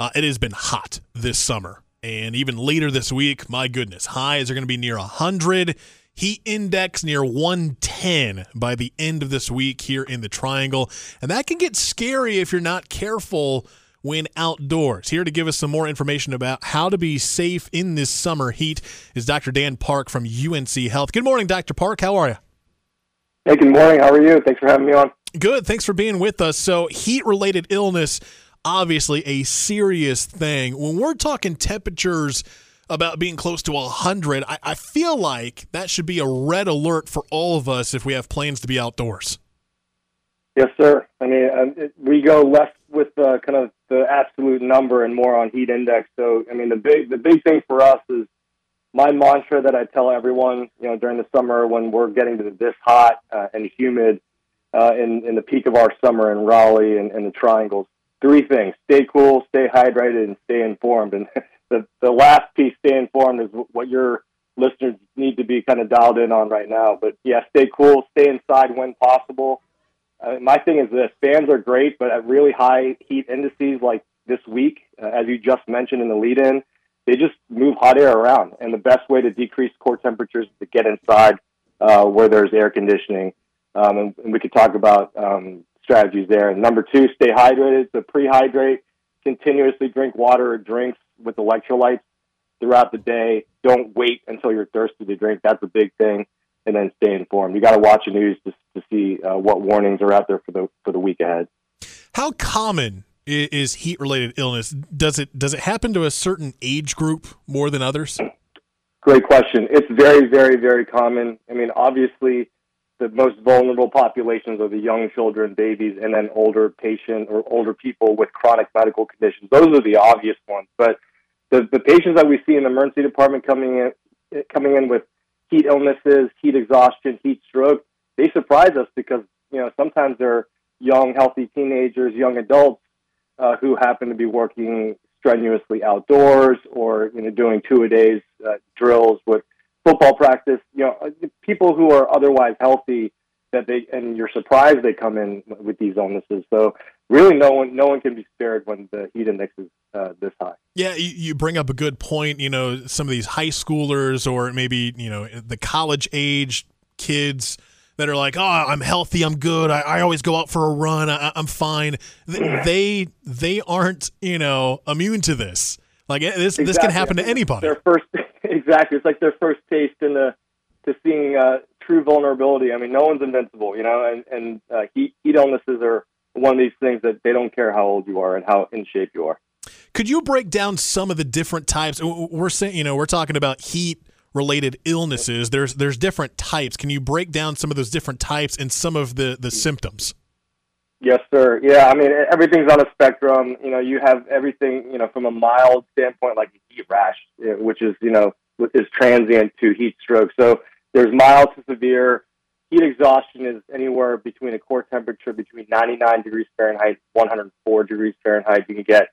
uh, it has been hot this summer. And even later this week, my goodness, highs are going to be near 100. Heat index near 110 by the end of this week here in the Triangle. And that can get scary if you're not careful when outdoors. Here to give us some more information about how to be safe in this summer heat is Dr. Dan Park from UNC Health. Good morning, Dr. Park. How are you? Hey, good morning. How are you? Thanks for having me on. Good. Thanks for being with us. So, heat related illness, obviously a serious thing. When we're talking temperatures about being close to 100, I, I feel like that should be a red alert for all of us if we have plans to be outdoors. Yes, sir. I mean, um, we go less with uh, kind of the absolute number and more on heat index. So, I mean, the big the big thing for us is my mantra that I tell everyone, you know, during the summer when we're getting to this hot uh, and humid uh, in in the peak of our summer in Raleigh and, and the Triangles. Three things: stay cool, stay hydrated, and stay informed. And the the last piece, stay informed, is what your listeners need to be kind of dialed in on right now. But yeah, stay cool, stay inside when possible uh, my thing is this: fans are great, but at really high heat indices like this week, uh, as you just mentioned in the lead-in, they just move hot air around. And the best way to decrease core temperatures is to get inside uh, where there's air conditioning. Um, and, and, we could talk about um, strategies there. And number two, stay hydrated. So pre-hydrate, continuously drink water or drinks with electrolytes throughout the day. Don't wait until you're thirsty to drink. That's a big thing and then stay informed. You got to watch the news to, to see uh, what warnings are out there for the for the week ahead. How common is heat related illness? Does it does it happen to a certain age group more than others? Great question. It's very very very common. I mean, obviously. The most vulnerable populations are the young children, babies, and then older patient or older people with chronic medical conditions. Those are the obvious ones. But the, the patients that we see in the emergency department coming in coming in with heat illnesses, heat exhaustion, heat stroke, they surprise us because you know sometimes they're young, healthy teenagers, young adults uh, who happen to be working strenuously outdoors or you know doing two a days uh, drills with football practice. You know, people who are otherwise healthy that they and you're surprised they come in with these illnesses. So really, no one no one can be spared when the heat index is uh, this high. Yeah, you, bring up a good point. You know, some of these high schoolers or maybe you know the college age kids that are like, oh, I'm healthy, I'm good, I, I always go out for a run, I, am fine. They they aren't you know immune to this. Like this exactly. this can happen to anybody. Their first exactly, it's like their first taste in the to seeing uh, true vulnerability. I mean, no one's invincible, you know, and and uh, heat heat illnesses are one of these things that they don't care how old you are and how in shape you are. Could you break down some of the different types? We're saying, you know, we're talking about heat related illnesses. There's there's different types. Can you break down some of those different types and some of the the symptoms? Yes, sir. Yeah, I mean everything's on a spectrum. You know, you have everything. You know, from a mild standpoint, like a heat rash, which is you know is transient to heat stroke. So there's mild to severe. Heat exhaustion is anywhere between a core temperature between 99 degrees Fahrenheit, 104 degrees Fahrenheit. You can get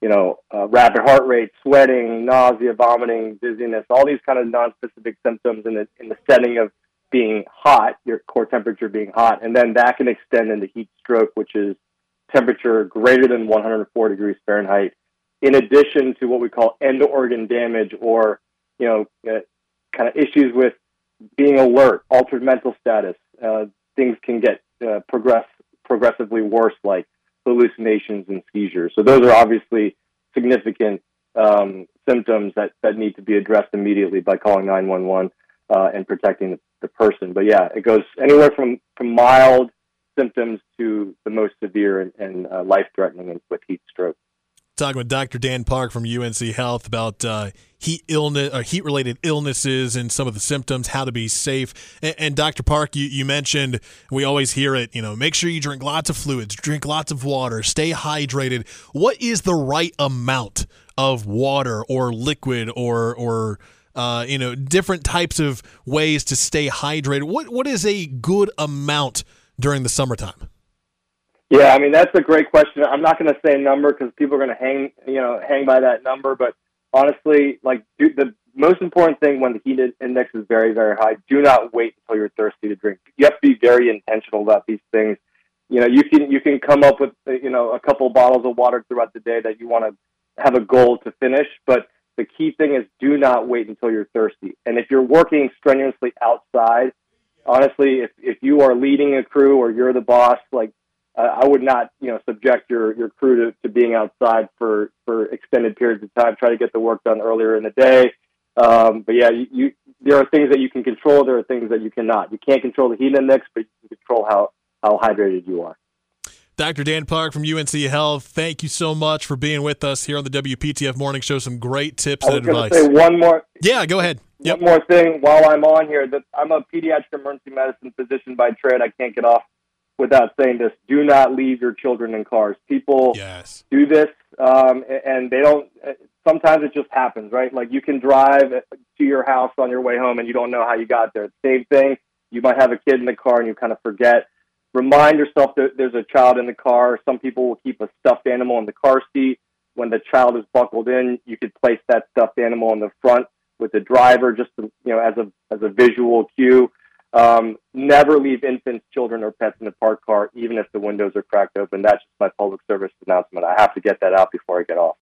you know, uh, rapid heart rate, sweating, nausea, vomiting, dizziness, all these kind of non-specific symptoms in the in the setting of being hot, your core temperature being hot, and then that can extend into heat stroke, which is temperature greater than 104 degrees Fahrenheit. In addition to what we call end organ damage, or you know, uh, kind of issues with being alert, altered mental status, uh, things can get uh, progress progressively worse, like hallucinations and seizures. So those are obviously significant um, symptoms that, that need to be addressed immediately by calling 911 uh, and protecting the, the, person. But yeah, it goes anywhere from, from mild symptoms to the most severe and, and uh, life threatening with heat stroke talking with Dr. Dan Park from UNC Health about uh, heat illness, uh, heat related illnesses, and some of the symptoms, how to be safe. And, and, Dr. Park, you, you mentioned we always hear it. You know, make sure you drink lots of fluids, drink lots of water, stay hydrated. What is the right amount of water or liquid or or uh, you know different types of ways to stay hydrated? What what is a good amount during the summertime? Yeah, I mean that's a great question. I'm not going to say a number because people are going to hang, you know, hang by that number. But honestly, like do, the most important thing when the heat index is very, very high, do not wait until you're thirsty to drink. You have to be very intentional about these things. You know, you can you can come up with you know a couple bottles of water throughout the day that you want to have a goal to finish, but the key thing is do not wait until you're thirsty. And if you're working strenuously outside, honestly, if, if you are leading a crew or you're the boss, like uh, I would not, you know, subject your, your crew to, to being outside for, for extended periods of time. Try to get the work done earlier in the day. Um, but yeah, you, you, there are things that you can control. There are things that you cannot. You can't control the heat index, but you can control how, how hydrated you are. Dr. Dan Park from UNC Health, thank you so much for being with us here on the WPTF Morning Show. Some great tips and advice. Say one more. Yeah, go ahead. Yep. One more thing while I'm on here. That I'm a pediatric emergency medicine physician by trade. I can't get off without saying this. Do not leave your children in cars. People yes. do this, um, and they don't. Sometimes it just happens, right? Like you can drive to your house on your way home, and you don't know how you got there. Same thing. You might have a kid in the car, and you kind of forget remind yourself that there's a child in the car. Some people will keep a stuffed animal in the car seat. When the child is buckled in, you could place that stuffed animal in the front with the driver, just to, you know, as a as a visual cue. Um, never leave infants, children, or pets in the parked car, even if the windows are cracked open. That's just my public service announcement. I have to get that out before I get off.